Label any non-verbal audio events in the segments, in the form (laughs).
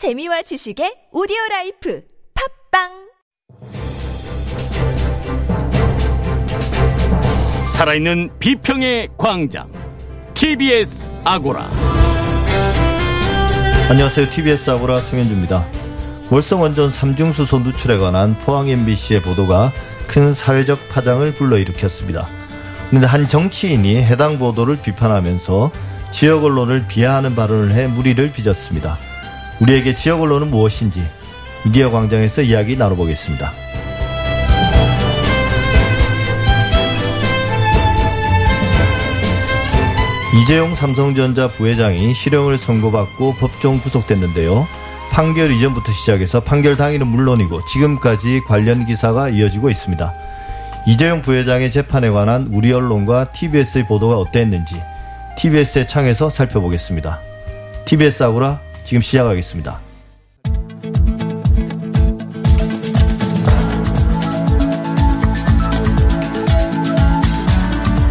재미와 지식의 오디오 라이프 팟빵 살아있는 비평의 광장 TBS 아고라 안녕하세요. TBS 아고라 송현주입니다. 월성 원전 삼중수소 누출에 관한 포항 MBC의 보도가 큰 사회적 파장을 불러일으켰습니다. 그런데 한 정치인이 해당 보도를 비판하면서 지역 언론을 비하하는 발언을 해 무리를 빚었습니다. 우리에게 지역 언론은 무엇인지 미디어 광장에서 이야기 나눠보겠습니다. 이재용 삼성전자 부회장이 실형을 선고받고 법정 구속됐는데요. 판결 이전부터 시작해서 판결 당일은 물론이고 지금까지 관련 기사가 이어지고 있습니다. 이재용 부회장의 재판에 관한 우리 언론과 TBS의 보도가 어땠는지 TBS의 창에서 살펴보겠습니다. TBS 아고라 지금 시작하겠습니다.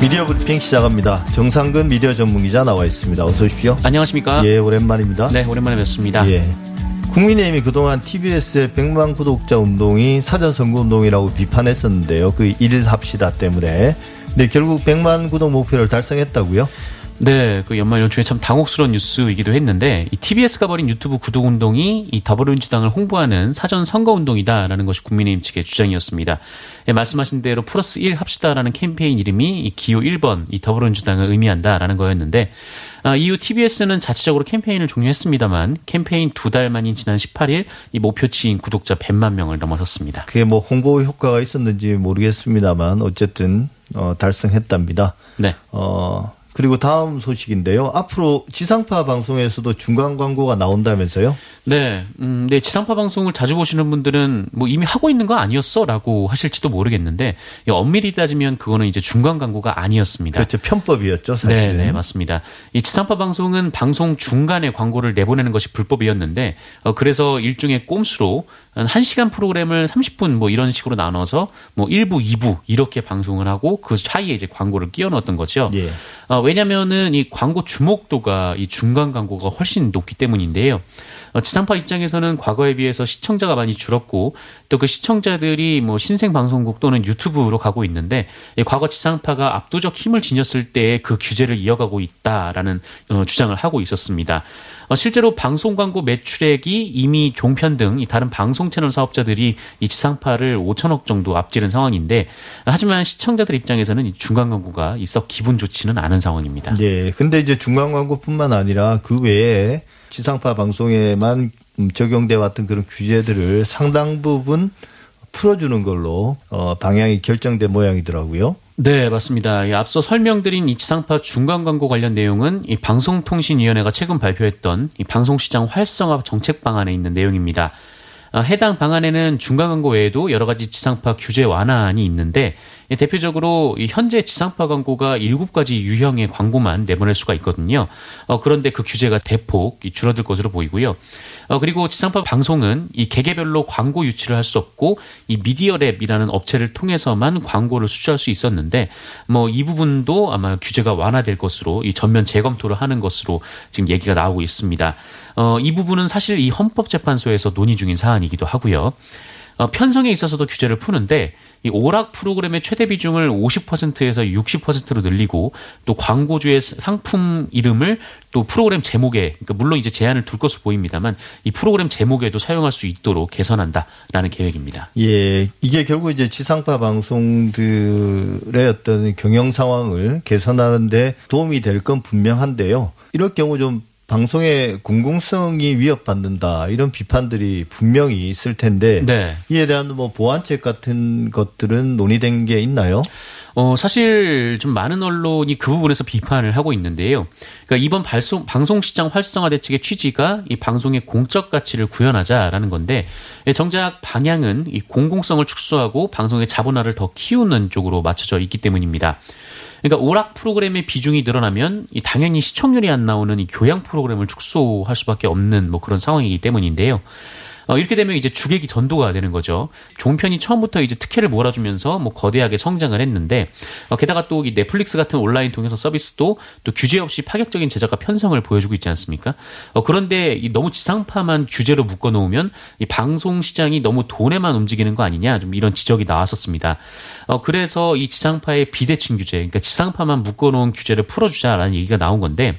미디어 브리핑 시작합니다. 정상근 미디어 전문기자 나와 있습니다. 어서 오십시오. 안녕하십니까? 예, 오랜만입니다. 네, 오랜만에 뵙습니다. 예. 국민의힘이 그동안 TBS의 100만 구독자 운동이 사전 선거 운동이라고 비판했었는데요. 그 일일 합시다 때문에. 근데 결국 100만 구독 목표를 달성했다고요? 네, 그 연말 연초에 참 당혹스러운 뉴스이기도 했는데 이 TBS가 벌인 유튜브 구독 운동이 이 더불어민주당을 홍보하는 사전 선거 운동이다라는 것이 국민의힘 측의 주장이었습니다. 예, 말씀하신 대로 플러스 1 합시다라는 캠페인 이름이 이 기호 1번 이 더불어민주당을 의미한다라는 거였는데 아, 이후 TBS는 자체적으로 캠페인을 종료했습니다만 캠페인 두 달 만인 지난 18일 이 목표치인 구독자 100만 명을 넘어섰습니다. 그게 뭐 홍보 효과가 있었는지 모르겠습니다만 어쨌든 어, 달성했답니다. 네. 어, 그리고 다음 소식인데요. 앞으로 지상파 방송에서도 중간 광고가 나온다면서요? 네, 음, 네, 지상파 방송을 자주 보시는 분들은 뭐 이미 하고 있는 거 아니었어? 라고 하실지도 모르겠는데, 엄밀히 따지면 그거는 이제 중간 광고가 아니었습니다. 그렇죠. 편법이었죠, 사실. 네, 네, 맞습니다. 이 지상파 방송은 방송 중간에 광고를 내보내는 것이 불법이었는데, 어, 그래서 일종의 꼼수로 한 1시간 프로그램을 30분 뭐 이런 식으로 나눠서 뭐 1부, 2부 이렇게 방송을 하고 그 사이에 이제 광고를 끼워 넣었던 거죠. 예. 어, 왜냐면은 이 광고 주목도가 이 중간 광고가 훨씬 높기 때문인데요. 어, 지상파 입장에서는 과거에 비해서 시청자가 많이 줄었고 또 그 시청자들이 뭐 신생 방송국 또는 유튜브로 가고 있는데 이 과거 지상파가 압도적 힘을 지녔을 때그 규제를 이어가고 있다라는 어, 주장을 하고 있었습니다. 어, 실제로 방송 광고 매출액이 이미 종편 등이 다른 방송 채널 사업자들이 이 지상파를 5천억 정도 앞지른 상황인데 하지만 시청자들 입장에서는 이 중간 광고가 있어 기분 좋지는 않은 상황입니다. 예. 근데 이제 중간 광고뿐만 아니라 그 외에 지상파 방송에만 적용돼 왔던 그런 규제들을 상당 부분 풀어주는 걸로 어, 방향이 결정된 모양이더라고요. 네, 맞습니다. 이 앞서 설명드린 이 지상파 중간 광고 관련 내용은 이 방송통신위원회가 최근 발표했던 이 방송시장 활성화 정책 방안에 있는 내용입니다. 아, 해당 방안에는 중간 광고 외에도 여러 가지 지상파 규제 완화안이 있는데 대표적으로 현재 지상파 광고가 7가지 유형의 광고만 내보낼 수가 있거든요. 어, 그런데 그 규제가 대폭 줄어들 것으로 보이고요. 어, 그리고 지상파 방송은 이 개개별로 광고 유치를 할 수 없고 이 미디어랩이라는 업체를 통해서만 광고를 수주할 수 있었는데 뭐 이 부분도 아마 규제가 완화될 것으로 이 전면 재검토를 하는 것으로 지금 얘기가 나오고 있습니다. 어, 이 부분은 사실 이 헌법재판소에서 논의 중인 사안이기도 하고요. 어, 편성에 있어서도 규제를 푸는데 이 오락 프로그램의 최대 비중을 50%에서 60%로 늘리고 또 광고주의 상품 이름을 또 프로그램 제목에 그러니까 물론 이제 제한을 둘 것으로 보입니다만 이 프로그램 제목에도 사용할 수 있도록 개선한다라는 계획입니다. 예, 이게 결국 이제 지상파 방송들의 어떤 경영 상황을 개선하는데 도움이 될 건 분명한데요. 이럴 경우 좀 방송의 공공성이 위협받는다 이런 비판들이 분명히 있을 텐데 네. 이에 대한 뭐 보완책 같은 것들은 논의된 게 있나요? 어, 사실 좀 많은 언론이 그 부분에서 비판을 하고 있는데요. 그러니까 이번 발송, 방송 시장 활성화 대책의 취지가 이 방송의 공적 가치를 구현하자라는 건데 정작 방향은 이 공공성을 축소하고 방송의 자본화를 더 키우는 쪽으로 맞춰져 있기 때문입니다. 그러니까 오락 프로그램의 비중이 늘어나면 당연히 시청률이 안 나오는 이 교양 프로그램을 축소할 수밖에 없는 뭐 그런 상황이기 때문인데요. 어, 이렇게 되면 이제 주객이 전도가 되는 거죠. 종편이 처음부터 이제 특혜를 몰아주면서 뭐 거대하게 성장을 했는데 어, 게다가 또 이 넷플릭스 같은 온라인 동영상 서비스도 또 규제 없이 파격적인 제작과 편성을 보여주고 있지 않습니까? 어, 그런데 이 너무 지상파만 규제로 묶어놓으면 이 방송 시장이 너무 돈에만 움직이는 거 아니냐 좀 이런 지적이 나왔었습니다. 어, 그래서 이 지상파의 비대칭 규제, 그러니까 지상파만 묶어놓은 규제를 풀어주자라는 얘기가 나온 건데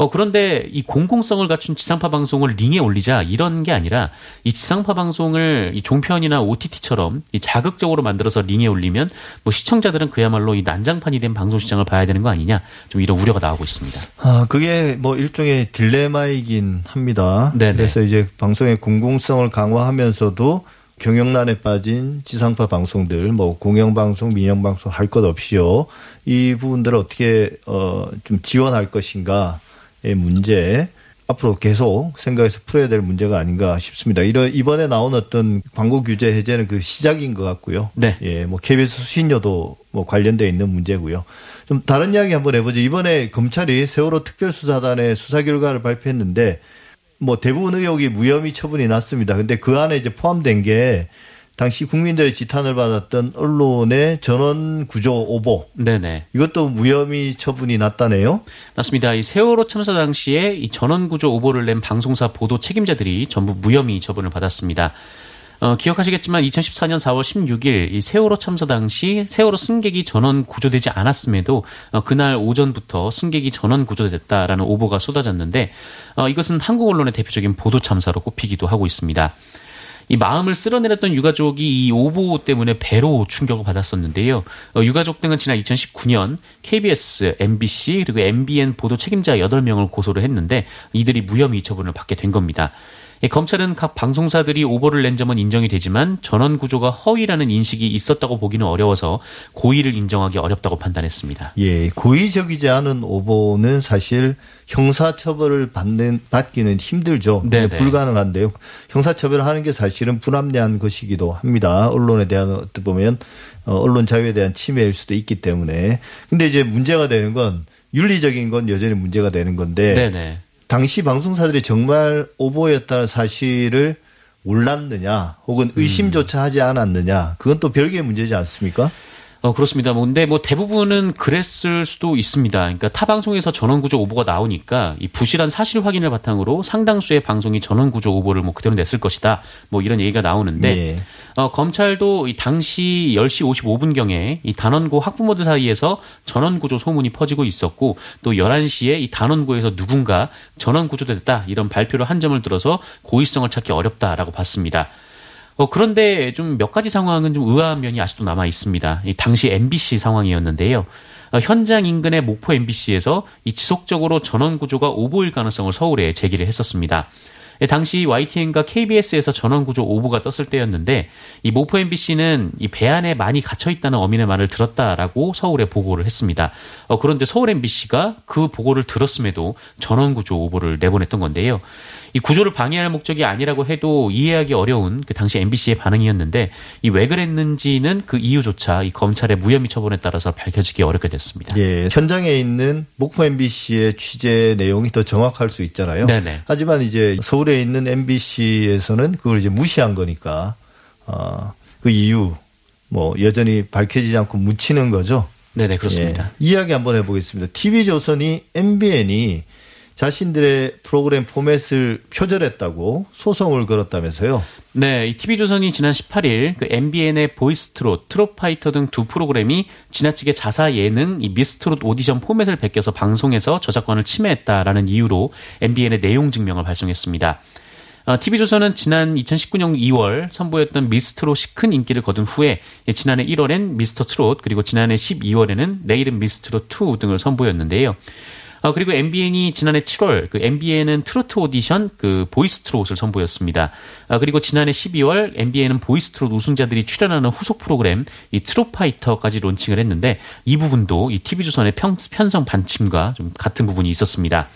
어, 그런데 이 공공성을 갖춘 지상파 방송을 링에 올리자 이런 게 아니라 이 지상파 방송을 이 종편이나 OTT처럼 이 자극적으로 만들어서 링에 올리면 뭐 시청자들은 그야말로 이 난장판이 된 방송 시장을 봐야 되는 거 아니냐 좀 이런 우려가 나오고 있습니다. 아, 그게 뭐 일종의 딜레마이긴 합니다. 네네. 그래서 이제 방송의 공공성을 강화하면서도 경영난에 빠진 지상파 방송들, 뭐 공영방송, 민영방송 할 것 없이요. 이 부분들을 어떻게 어 좀 지원할 것인가의 문제 앞으로 계속 생각해서 풀어야 될 문제가 아닌가 싶습니다. 이러 이번에 나온 어떤 광고 규제 해제는 그 시작인 것 같고요. 네. 예, 뭐 KBS 수신료도 뭐 관련돼 있는 문제고요. 좀 다른 이야기 한번 해보죠. 이번에 검찰이 세월호 특별수사단의 수사 결과를 발표했는데 뭐 대부분 의혹이 무혐의 처분이 났습니다. 근데 그 안에 이제 포함된 게 당시 국민들의 지탄을 받았던 언론의 전원 구조 오보 네네. 이것도 무혐의 처분이 났다네요. 맞습니다. 이 세월호 참사 당시에 이 전원 구조 오보를 낸 방송사 보도 책임자들이 전부 무혐의 처분을 받았습니다. 어, 기억하시겠지만 2014년 4월 16일 이 세월호 참사 당시 세월호 승객이 전원 구조되지 않았음에도 어, 그날 오전부터 승객이 전원 구조됐다라는 오보가 쏟아졌는데 어, 이것은 한국 언론의 대표적인 보도 참사로 꼽히기도 하고 있습니다. 이 마음을 쓸어내렸던 유가족이 이 오보 때문에 배로 충격을 받았었는데요. 어, 유가족 등은 지난 2019년 KBS, MBC 그리고 MBN 보도 책임자 8명을 고소를 했는데 이들이 무혐의 처분을 받게 된 겁니다. 예, 검찰은 각 방송사들이 오보를 낸 점은 인정이 되지만 전원 구조가 허위라는 인식이 있었다고 보기는 어려워서 고의를 인정하기 어렵다고 판단했습니다. 예, 고의적이지 않은 오보는 사실 형사처벌을 받는 받기는 힘들죠. 네네. 불가능한데요. 형사처벌을 하는 게 사실은 불합리한 것이기도 합니다. 언론에 대한 어떻게 보면 어, 언론 자유에 대한 침해일 수도 있기 때문에. 근데 이제 문제가 되는 건 윤리적인 건 여전히 문제가 되는 건데 네네. 당시 방송사들이 정말 오보였다는 사실을 몰랐느냐 혹은 의심조차 하지 않았느냐 그건 또 별개의 문제지 않습니까? 어, 그렇습니다. 뭐, 근데 뭐 대부분은 그랬을 수도 있습니다. 그러니까 타 방송에서 전원구조 오보가 나오니까 이 부실한 사실 확인을 바탕으로 상당수의 방송이 전원구조 오보를 뭐 그대로 냈을 것이다. 뭐 이런 얘기가 나오는데 예. 어, 검찰도 이 당시 10시 55분경에 이 단원고 학부모들 사이에서 전원구조 소문이 퍼지고 있었고 또 11시에 이 단원고에서 누군가 전원구조됐다 이런 발표를 한 점을 들어서 고의성을 찾기 어렵다라고 봤습니다. 어, 그런데 좀 몇 가지 상황은 좀 의아한 면이 아직도 남아 있습니다. 이 당시 MBC 상황이었는데요. 어, 현장 인근의 목포 MBC에서 이 지속적으로 전원 구조가 오보일 가능성을 서울에 제기를 했었습니다. 예, 당시 YTN과 KBS에서 전원 구조 오보가 떴을 때였는데 이 모포 MBC는 이 배 안에 많이 갇혀 있다는 어민의 말을 들었다라고 서울에 보고를 했습니다. 어, 그런데 서울 MBC가 그 보고를 들었음에도 전원 구조 오보를 내보냈던 건데요. 이 구조를 방해할 목적이 아니라고 해도 이해하기 어려운 그 당시 MBC의 반응이었는데 이 왜 그랬는지는 그 이유조차 이 검찰의 무혐의 처분에 따라서 밝혀지기 어렵게 됐습니다. 예, 현장에 있는 목포 MBC의 취재 내용이 더 정확할 수 있잖아요. 네네. 하지만 이제 서울에 있는 MBC에서는 그걸 이제 무시한 거니까 어, 그 이유 뭐 여전히 밝혀지지 않고 묻히는 거죠. 네네 그렇습니다. 예, 이야기 한번 해보겠습니다. TV조선이 MBN이 자신들의 프로그램 포맷을 표절했다고 소송을 걸었다면서요. 네, 이 TV조선이 지난 18일 그 MBN의 보이스트롯, 트롯파이터 등 두 프로그램이 지나치게 자사 예능 이 미스트롯 오디션 포맷을 베껴서 방송에서 저작권을 침해했다라는 이유로 MBN의 내용 증명을 발송했습니다. 어, TV조선은 지난 2019년 2월 선보였던 미스트롯이 큰 인기를 거둔 후에 예, 지난해 1월엔 미스터 트롯 그리고 지난해 12월에는 내일은 미스트롯 2 등을 선보였는데요. 어, 그리고 MBN이 지난해 7월 그 MBN은 트로트 오디션 그 보이스 트롯을 선보였습니다. 아, 그리고 지난해 12월 MBN은 보이스 트롯 우승자들이 출연하는 후속 프로그램 이 트롯 파이터까지 론칭을 했는데 이 부분도 이 TV조선의 편, 편성 방침과 좀 같은 부분이 있었습니다.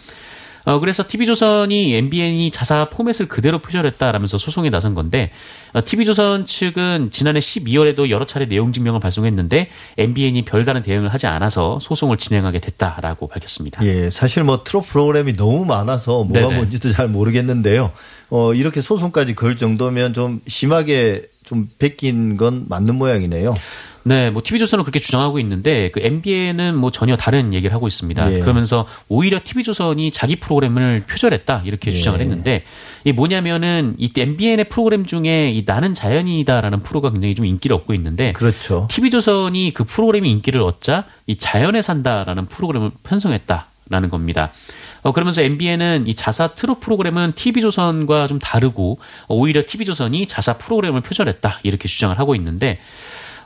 어, 그래서 TV조선이 MBN이 자사 포맷을 그대로 표절했다라면서 소송에 나선 건데, 어, TV조선 측은 지난해 12월에도 여러 차례 내용 증명을 발송했는데, MBN이 별다른 대응을 하지 않아서 소송을 진행하게 됐다라고 밝혔습니다. 예, 사실 뭐 트롯 프로그램이 너무 많아서 뭐가 네네. 뭔지도 잘 모르겠는데요. 어, 이렇게 소송까지 걸 정도면 좀 심하게 좀 베낀 건 맞는 모양이네요. 네, 뭐 TV조선은 그렇게 주장하고 있는데 그 MBN은 뭐 전혀 다른 얘기를 하고 있습니다. 예. 그러면서 오히려 TV조선이 자기 프로그램을 표절했다 이렇게 예. 주장을 했는데 이 뭐냐면은 이 MBN의 프로그램 중에 이 나는 자연이다라는 프로가 굉장히 좀 인기를 얻고 있는데 그렇죠. TV조선이 그 프로그램이 인기를 얻자 이 자연에 산다라는 프로그램을 편성했다라는 겁니다. 어, 그러면서 MBN은 이 자사 트롯 프로그램은 TV조선과 좀 다르고 어, 오히려 TV조선이 자사 프로그램을 표절했다 이렇게 주장을 하고 있는데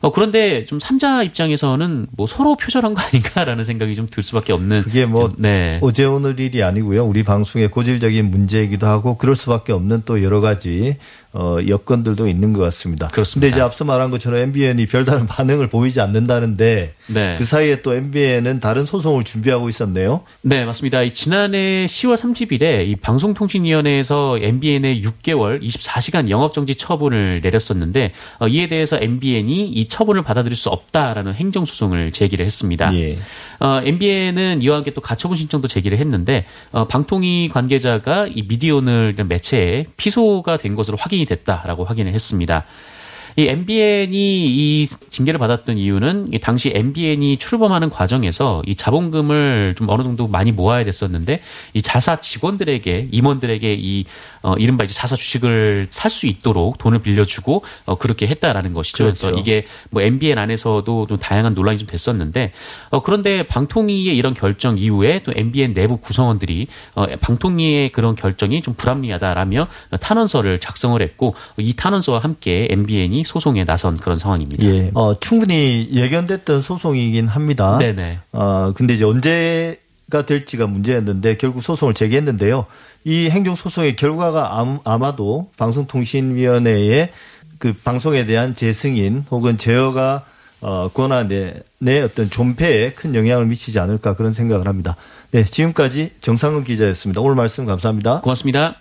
어, 그런데 좀 3자 입장에서는 뭐 서로 표절한 거 아닌가라는 생각이 좀 들 수밖에 없는. 그게 뭐 좀, 네. 어제 오늘 일이 아니고요. 우리 방송의 고질적인 문제이기도 하고 그럴 수밖에 없는 또 여러 가지 어, 여건들도 있는 것 같습니다. 그렇습니다. 근데 이제 앞서 말한 것처럼 MBN이 별다른 (laughs) 반응을 보이지 않는다는데 네. 그 사이에 또 MBN은 다른 소송을 준비하고 있었네요. 네, 맞습니다. 이 지난해 10월 30일에 이 방송통신위원회에서 MBN의 6개월 24시간 영업정지 처분을 내렸었는데 어, 이에 대해서 MBN이 이 처분을 받아들일 수 없다라는 행정소송을 제기를 했습니다. 예. 어, MBN은 이와 함께 또 가처분 신청도 제기를 했는데 어, 방통위 관계자가 이 이런 매체에 피소가 된 것으로 확인 이 됐다라고 확인을 했습니다. 이 MBN이 이 징계를 받았던 이유는 이 당시 MBN이 출범하는 과정에서 이 자본금을 좀 어느 정도 많이 모아야 됐었는데 이 자사 직원들에게 임원들에게 이 어, 이른바 이제 자사 주식을 살 수 있도록 돈을 빌려주고 어, 그렇게 했다라는 것이죠. 그래서 그렇죠. 이게 뭐 MBN 안에서도 좀 다양한 논란이 좀 됐었는데 어, 그런데 방통위의 이런 결정 이후에 또 MBN 내부 구성원들이 어, 방통위의 그런 결정이 좀 불합리하다라며 탄원서를 작성을 했고 이 탄원서와 함께 MBN이 소송에 나선 그런 상황입니다. 예. 어, 충분히 예견됐던 소송이긴 합니다. 네네. 어, 근데 이제 언제가 될지가 문제였는데 결국 소송을 제기했는데요. 이 행정소송의 결과가 암- 아마도 방송통신위원회의 그 방송에 대한 재승인 혹은 제어가 어, 권한의 내 어떤 존폐에 큰 영향을 미치지 않을까 그런 생각을 합니다. 네, 지금까지 정상근 기자였습니다. 오늘 말씀 감사합니다. 고맙습니다.